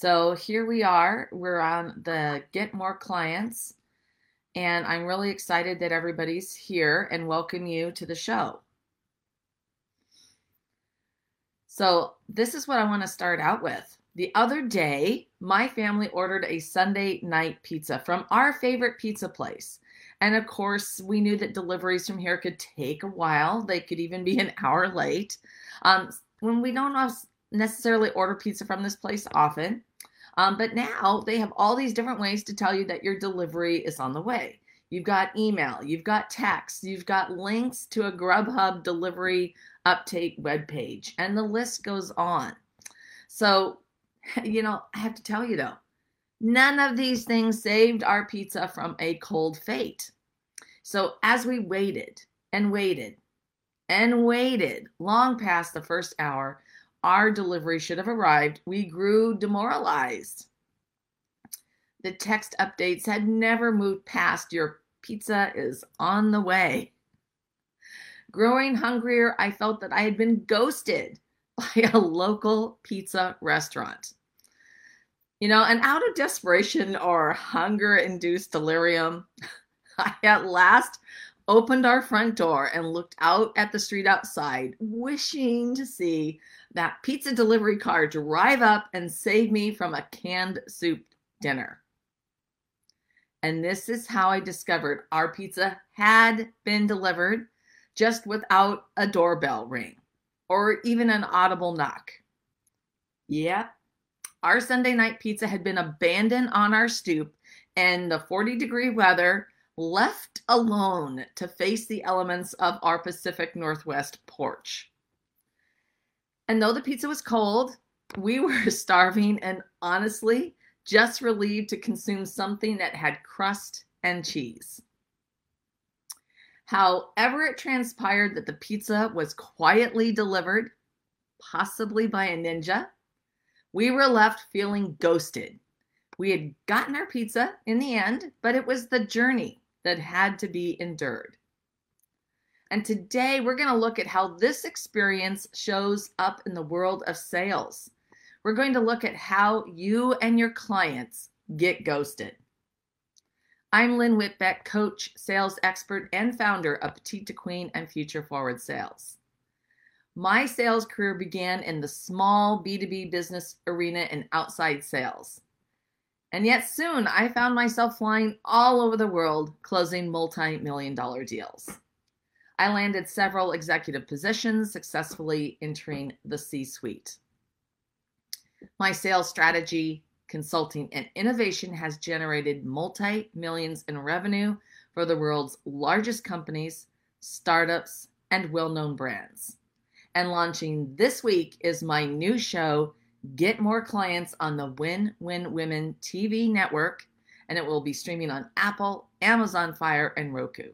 So here we are. We're on the Get More Clients, and I'm really excited that everybody's here and welcome you to the show. So, this is what I want to start out with. The other day, my family ordered a Sunday night pizza from our favorite pizza place. And of course, we knew that deliveries from here could take a while. They could even be an hour late. Um, when we don't necessarily order pizza from this place often, um, but now they have all these different ways to tell you that your delivery is on the way. You've got email, you've got text, you've got links to a Grubhub delivery update web page, and the list goes on. So, you know, I have to tell you though, none of these things saved our pizza from a cold fate. So, as we waited and waited and waited long past the first hour, our delivery should have arrived. We grew demoralized. The text updates had never moved past your pizza is on the way. Growing hungrier, I felt that I had been ghosted by a local pizza restaurant. You know, and out of desperation or hunger induced delirium, I at last opened our front door and looked out at the street outside, wishing to see that pizza delivery car drive up and save me from a canned soup dinner. And this is how I discovered our pizza had been delivered just without a doorbell ring or even an audible knock. Yep, our Sunday night pizza had been abandoned on our stoop in the 40 degree weather, left alone to face the elements of our Pacific Northwest porch. And though the pizza was cold, we were starving and honestly just relieved to consume something that had crust and cheese. However, it transpired that the pizza was quietly delivered, possibly by a ninja, we were left feeling ghosted. We had gotten our pizza in the end, but it was the journey that had to be endured. And today we're going to look at how this experience shows up in the world of sales. We're going to look at how you and your clients get ghosted. I'm Lynn Whitbeck, coach, sales expert, and founder of Petite to Queen and Future Forward Sales. My sales career began in the small B2B business arena and outside sales. And yet soon I found myself flying all over the world, closing multi million dollar deals. I landed several executive positions, successfully entering the C suite. My sales strategy, consulting, and innovation has generated multi millions in revenue for the world's largest companies, startups, and well known brands. And launching this week is my new show, Get More Clients on the Win Win Women TV network, and it will be streaming on Apple, Amazon Fire, and Roku.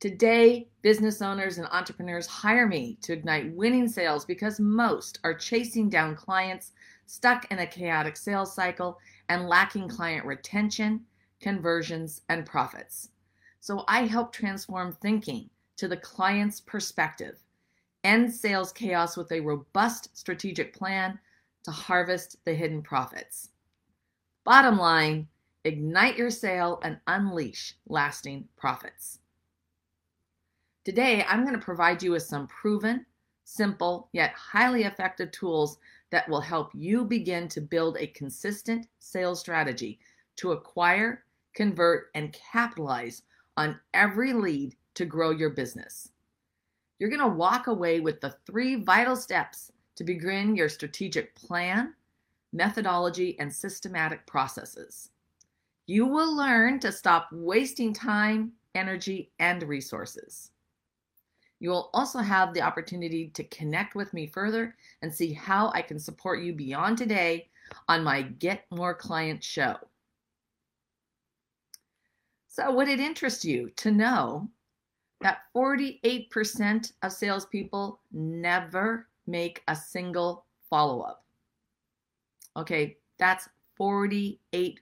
Today, business owners and entrepreneurs hire me to ignite winning sales because most are chasing down clients stuck in a chaotic sales cycle and lacking client retention, conversions, and profits. So I help transform thinking to the client's perspective, end sales chaos with a robust strategic plan to harvest the hidden profits. Bottom line, ignite your sale and unleash lasting profits. Today, I'm going to provide you with some proven, simple, yet highly effective tools that will help you begin to build a consistent sales strategy to acquire, convert, and capitalize on every lead to grow your business. You're going to walk away with the three vital steps to begin your strategic plan, methodology, and systematic processes. You will learn to stop wasting time, energy, and resources. You will also have the opportunity to connect with me further and see how I can support you beyond today on my Get More Clients show. So, would it interest you to know that 48% of salespeople never make a single follow up? Okay, that's 48%.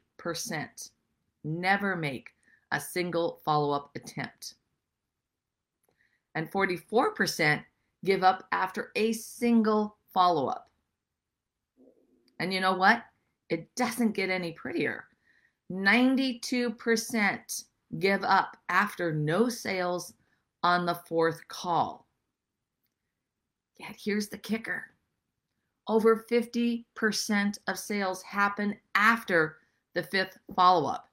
Never make a single follow up attempt and 44% give up after a single follow up. And you know what? It doesn't get any prettier. 92% give up after no sales on the fourth call. Yet here's the kicker over 50% of sales happen after the fifth follow up.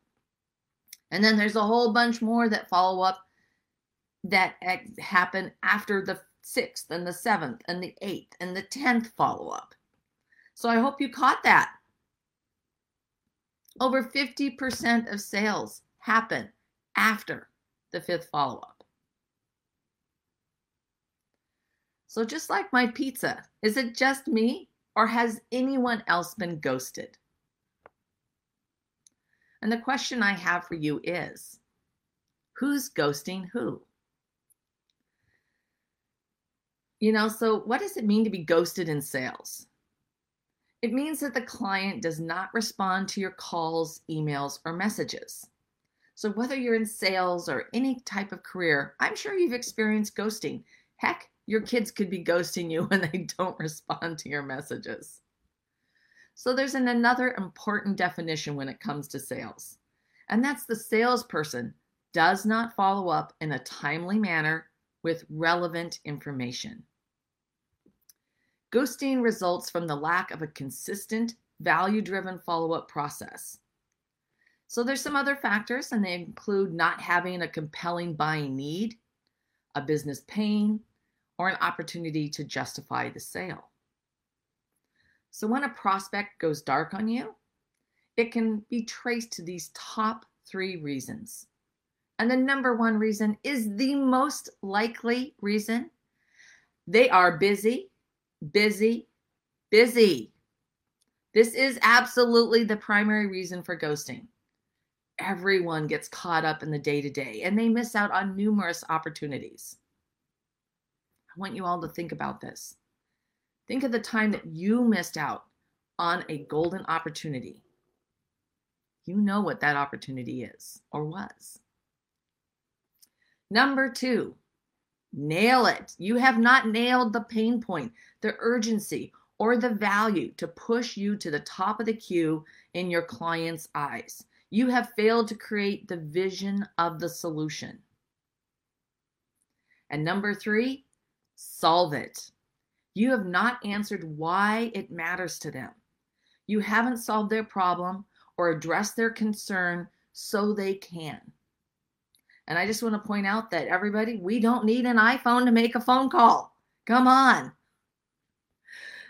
And then there's a whole bunch more that follow up that happen after the sixth and the seventh and the eighth and the tenth follow up. So I hope you caught that. Over 50% of sales happen after the fifth follow up. So, just like my pizza, is it just me or has anyone else been ghosted? And the question I have for you is who's ghosting who? You know, so what does it mean to be ghosted in sales? It means that the client does not respond to your calls, emails, or messages. So, whether you're in sales or any type of career, I'm sure you've experienced ghosting. Heck, your kids could be ghosting you when they don't respond to your messages. So, there's an, another important definition when it comes to sales, and that's the salesperson does not follow up in a timely manner with relevant information. Ghosting results from the lack of a consistent, value driven follow up process. So there's some other factors, and they include not having a compelling buying need, a business pain, or an opportunity to justify the sale. So when a prospect goes dark on you, it can be traced to these top three reasons. And the number one reason is the most likely reason they are busy, busy, busy. This is absolutely the primary reason for ghosting everyone gets caught up in the day to day and they miss out on numerous opportunities. Want you all to think about this. Think of the time that you missed out on a golden opportunity. You know what that opportunity is or was. Number two, nail it. You have not nailed the pain point, the urgency, or the value to push you to the top of the queue in your client's eyes. You have failed to create the vision of the solution. And number three, solve it. You have not answered why it matters to them. You haven't solved their problem or addressed their concern so they can. And I just want to point out that everybody, we don't need an iPhone to make a phone call. Come on.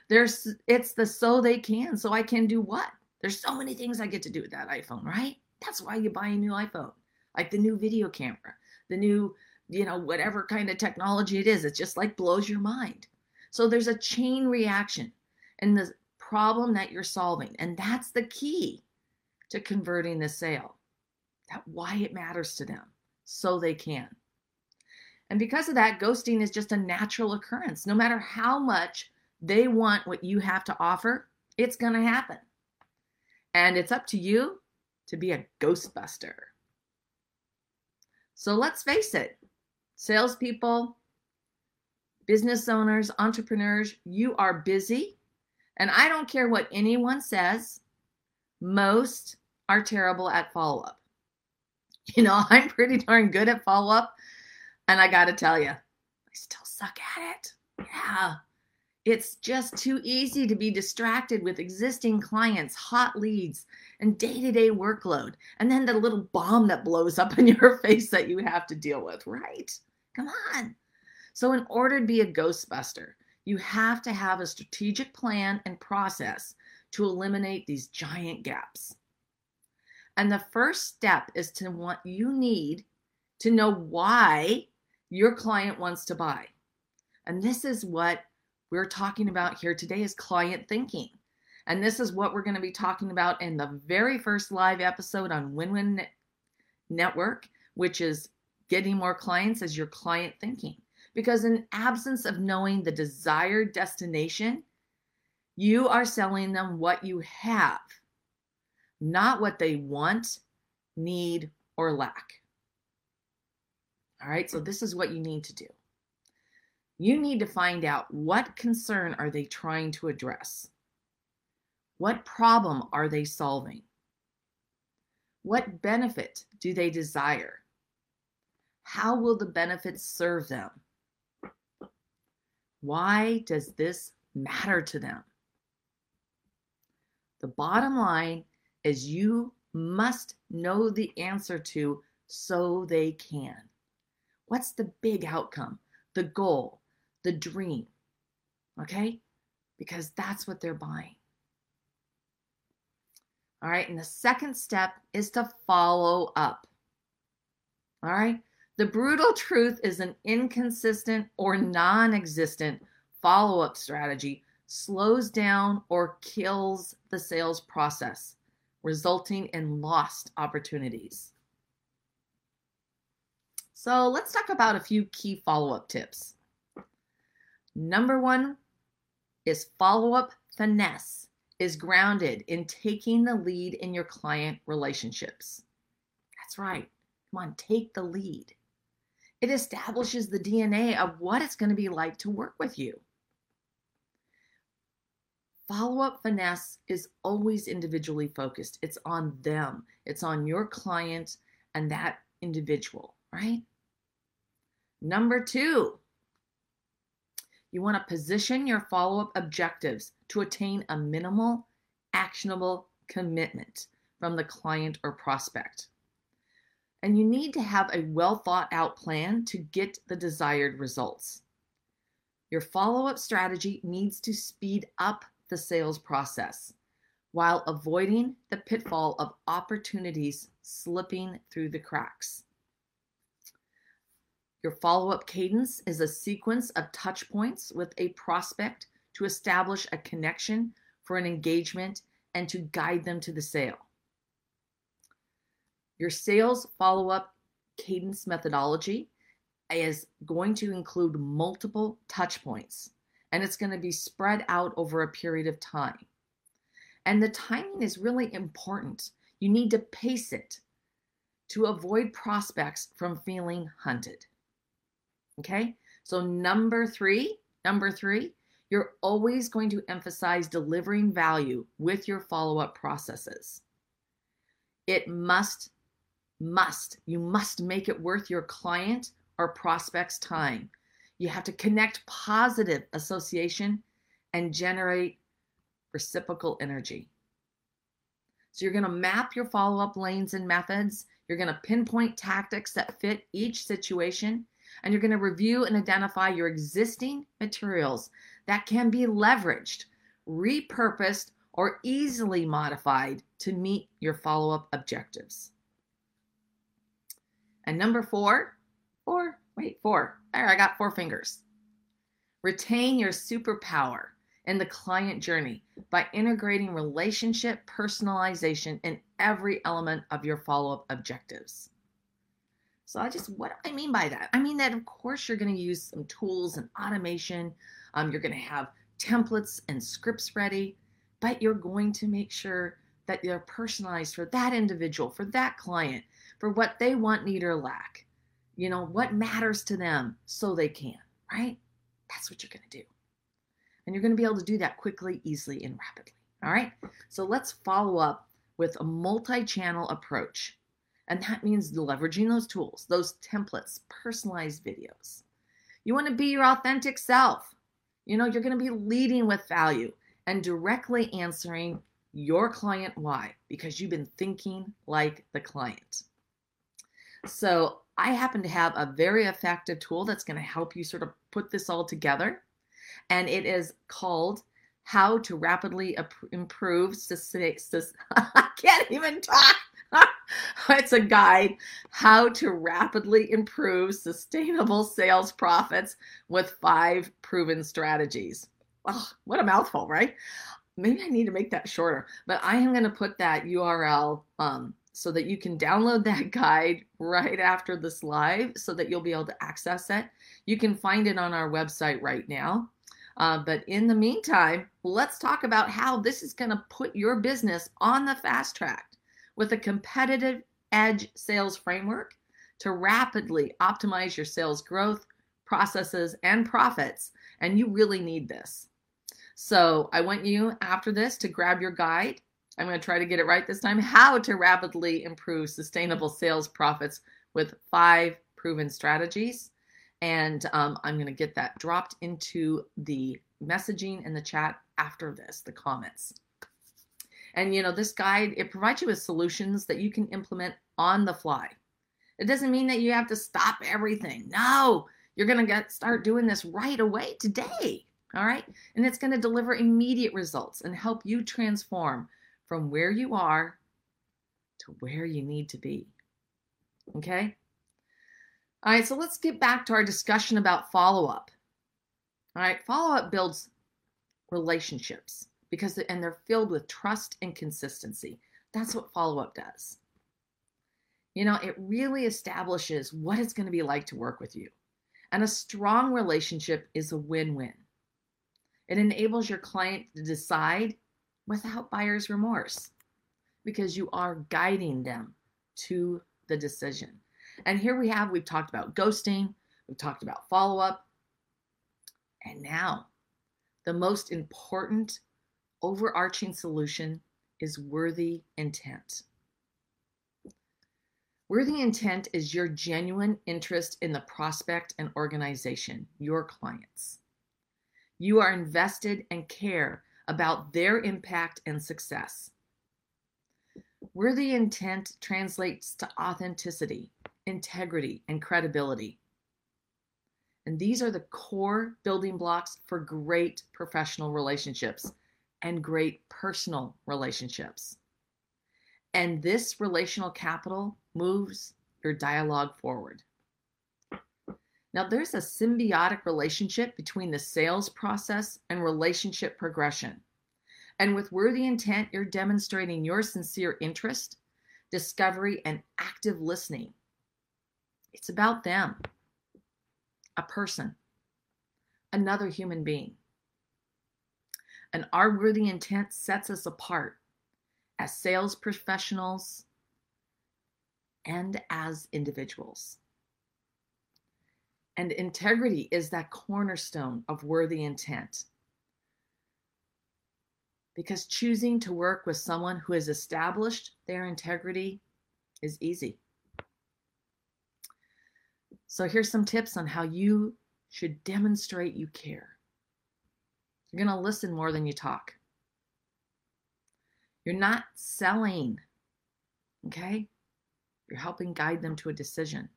There's it's the so they can, so I can do what? There's so many things I get to do with that iPhone, right? That's why you buy a new iPhone, like the new video camera, the new, you know, whatever kind of technology it is. It just like blows your mind. So there's a chain reaction in the problem that you're solving. And that's the key to converting the sale. That why it matters to them so they can. And because of that, ghosting is just a natural occurrence. No matter how much they want what you have to offer, it's going to happen. And it's up to you to be a ghostbuster. So let's face it salespeople, business owners, entrepreneurs, you are busy. And I don't care what anyone says, most are terrible at follow up. You know, I'm pretty darn good at follow up. And I got to tell you, I still suck at it. Yeah. It's just too easy to be distracted with existing clients, hot leads, and day to day workload. And then the little bomb that blows up in your face that you have to deal with, right? Come on. So, in order to be a Ghostbuster, you have to have a strategic plan and process to eliminate these giant gaps. And the first step is to what you need to know why your client wants to buy. And this is what we're talking about here today is client thinking. And this is what we're going to be talking about in the very first live episode on Win Win Network, which is getting more clients as your client thinking. Because in absence of knowing the desired destination, you are selling them what you have, not what they want, need, or lack. All right, so this is what you need to do you need to find out what concern are they trying to address What problem are they solving? What benefit do they desire? How will the benefits serve them? Why does this matter to them? The bottom line is you must know the answer to so they can. What's the big outcome, the goal, the dream? Okay? Because that's what they're buying. All right. And the second step is to follow up. All right. The brutal truth is an inconsistent or non existent follow up strategy slows down or kills the sales process, resulting in lost opportunities. So let's talk about a few key follow up tips. Number one is follow up finesse is grounded in taking the lead in your client relationships. That's right. Come on, take the lead. It establishes the DNA of what it's going to be like to work with you. Follow up finesse is always individually focused. It's on them, it's on your client and that individual, right? Number two, you want to position your follow up objectives to attain a minimal, actionable commitment from the client or prospect. And you need to have a well thought out plan to get the desired results. Your follow up strategy needs to speed up the sales process while avoiding the pitfall of opportunities slipping through the cracks. Your follow up cadence is a sequence of touch points with a prospect to establish a connection for an engagement and to guide them to the sale. Your sales follow up cadence methodology is going to include multiple touch points and it's going to be spread out over a period of time. And the timing is really important. You need to pace it to avoid prospects from feeling hunted. Okay. So, number three, number three, you're always going to emphasize delivering value with your follow up processes. It must, must, you must make it worth your client or prospect's time. You have to connect positive association and generate reciprocal energy. So, you're going to map your follow up lanes and methods. You're going to pinpoint tactics that fit each situation and you're going to review and identify your existing materials that can be leveraged, repurposed, or easily modified to meet your follow up objectives. And number four, four, wait, four. There, I got four fingers. Retain your superpower in the client journey by integrating relationship personalization in every element of your follow up objectives. So I just, what do I mean by that? I mean that, of course, you're going to use some tools and automation. Um, you're going to have templates and scripts ready, but you're going to make sure that they're personalized for that individual, for that client, for what they want, need, or lack. You know, what matters to them so they can, right? That's what you're going to do. And you're going to be able to do that quickly, easily, and rapidly. All right. So let's follow up with a multi channel approach. And that means leveraging those tools, those templates, personalized videos. You want to be your authentic self. You know, you're going to be leading with value and directly answering your client why, because you've been thinking like the client. So, I happen to have a very effective tool that's going to help you sort of put this all together. And it is called How to Rapidly Improve. I can't even talk. it's a guide how to rapidly improve sustainable sales profits with five proven strategies. Oh, what a mouthful, right? Maybe I need to make that shorter, but I am going to put that URL um, so that you can download that guide right after this live so that you'll be able to access it. You can find it on our website right now. Uh, but in the meantime, let's talk about how this is going to put your business on the fast track with a competitive edge sales framework to rapidly optimize your sales growth, processes, and profits. And you really need this. So I want you after this to grab your guide. I'm going to try to get it right this time. How to rapidly improve sustainable sales profits with five proven strategies. And um, I'm going to get that dropped into the messaging in the chat after this, the comments. And you know, this guide, it provides you with solutions that you can implement on the fly. It doesn't mean that you have to stop everything. No, you're going to get start doing this right away today. All right? And it's going to deliver immediate results and help you transform from where you are to where you need to be. Okay? All right, so let's get back to our discussion about follow up. All right, follow up builds relationships because and they're filled with trust and consistency. That's what follow up does. You know, it really establishes what it's going to be like to work with you. And a strong relationship is a win win. It enables your client to decide without buyer's remorse because you are guiding them to the decision. And here we have, we've talked about ghosting, we've talked about follow up, and now the most important overarching solution is worthy intent. Worthy intent is your genuine interest in the prospect and organization, your clients. You are invested and care about their impact and success. Worthy intent translates to authenticity, integrity, and credibility. And these are the core building blocks for great professional relationships and great personal relationships. And this relational capital moves your dialogue forward. Now, there's a symbiotic relationship between the sales process and relationship progression. And with worthy intent, you're demonstrating your sincere interest, discovery, and active listening. It's about them, a person, another human being. And our worthy intent sets us apart as sales professionals and as individuals. And integrity is that cornerstone of worthy intent. Because choosing to work with someone who has established their integrity is easy. So, here's some tips on how you should demonstrate you care. You're going to listen more than you talk. You're not selling, okay? You're helping guide them to a decision.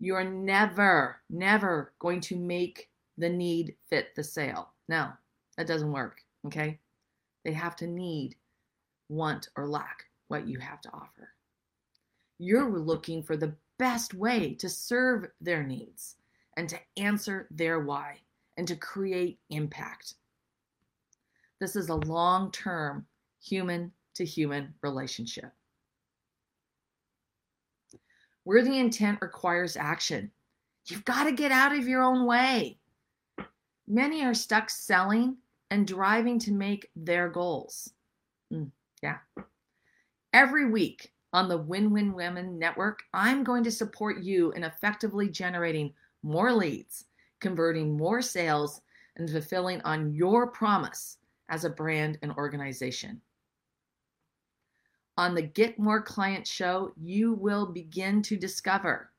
You're never, never going to make the need fit the sale. No, that doesn't work, okay? They have to need, want, or lack what you have to offer. You're looking for the best way to serve their needs and to answer their why and to create impact. This is a long term human to human relationship. Where the intent requires action. You've got to get out of your own way. Many are stuck selling and driving to make their goals. Mm, yeah. Every week on the Win Win Women Network, I'm going to support you in effectively generating more leads, converting more sales, and fulfilling on your promise as a brand and organization. On the Get More Clients show, you will begin to discover,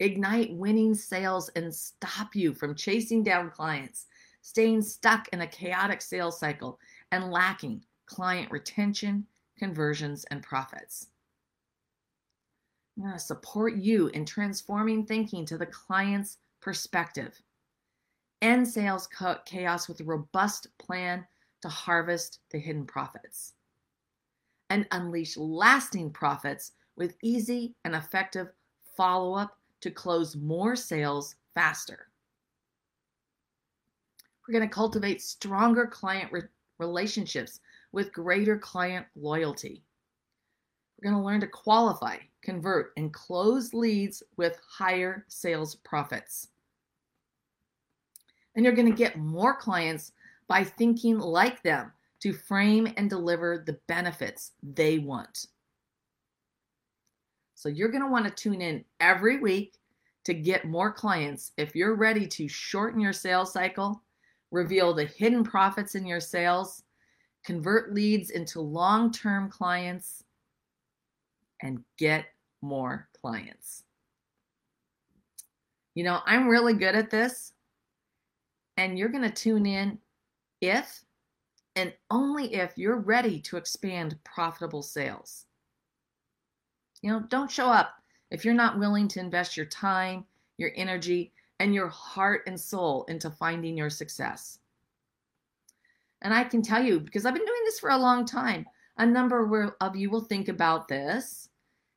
ignite winning sales, and stop you from chasing down clients, staying stuck in a chaotic sales cycle, and lacking client retention, conversions, and profits. I'm going to support you in transforming thinking to the client's perspective end sales chaos with a robust plan to harvest the hidden profits and unleash lasting profits with easy and effective follow up to close more sales faster. We're going to cultivate stronger client re- relationships with greater client loyalty. We're going to learn to qualify, convert, and close leads with higher sales profits. And you're going to get more clients by thinking like them to frame and deliver the benefits they want. So you're going to want to tune in every week to get more clients if you're ready to shorten your sales cycle, reveal the hidden profits in your sales, convert leads into long term clients, and get more clients. You know, I'm really good at this, and you're going to tune in if and only if you're ready to expand profitable sales. You know, don't show up if you're not willing to invest your time, your energy, and your heart and soul into finding your success. And I can tell you, because I've been doing this for a long time, a number of you will think about this.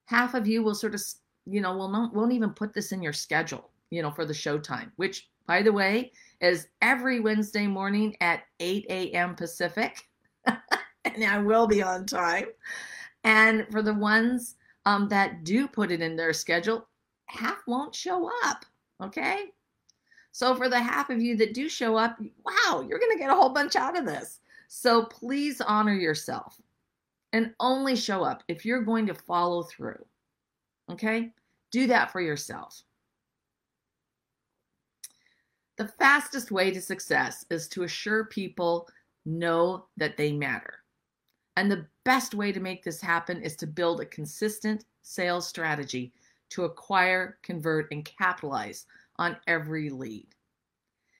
Half of you will sort of, you know, will not, won't even put this in your schedule, you know, for the showtime, which, by the way, is every Wednesday morning at 8 a.m. Pacific. and I will be on time. And for the ones um, that do put it in their schedule, half won't show up. Okay. So for the half of you that do show up, wow, you're going to get a whole bunch out of this. So please honor yourself and only show up if you're going to follow through. Okay? Do that for yourself. The fastest way to success is to assure people know that they matter. And the best way to make this happen is to build a consistent sales strategy to acquire, convert, and capitalize on every lead.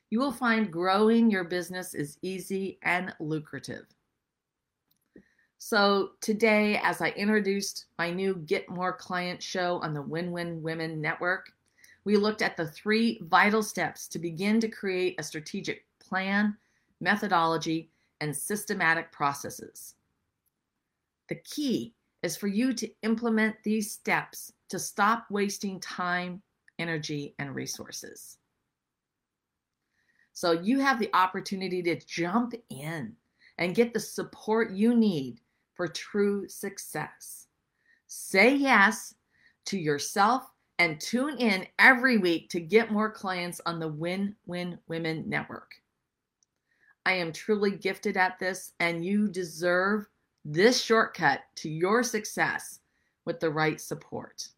You will find growing your business is easy and lucrative. So, today, as I introduced my new Get More Client show on the Win Win Women Network, we looked at the three vital steps to begin to create a strategic plan, methodology, and systematic processes. The key is for you to implement these steps to stop wasting time, energy, and resources. So you have the opportunity to jump in and get the support you need for true success. Say yes to yourself and tune in every week to get more clients on the Win Win Women Network. I am truly gifted at this, and you deserve this shortcut to your success with the right support.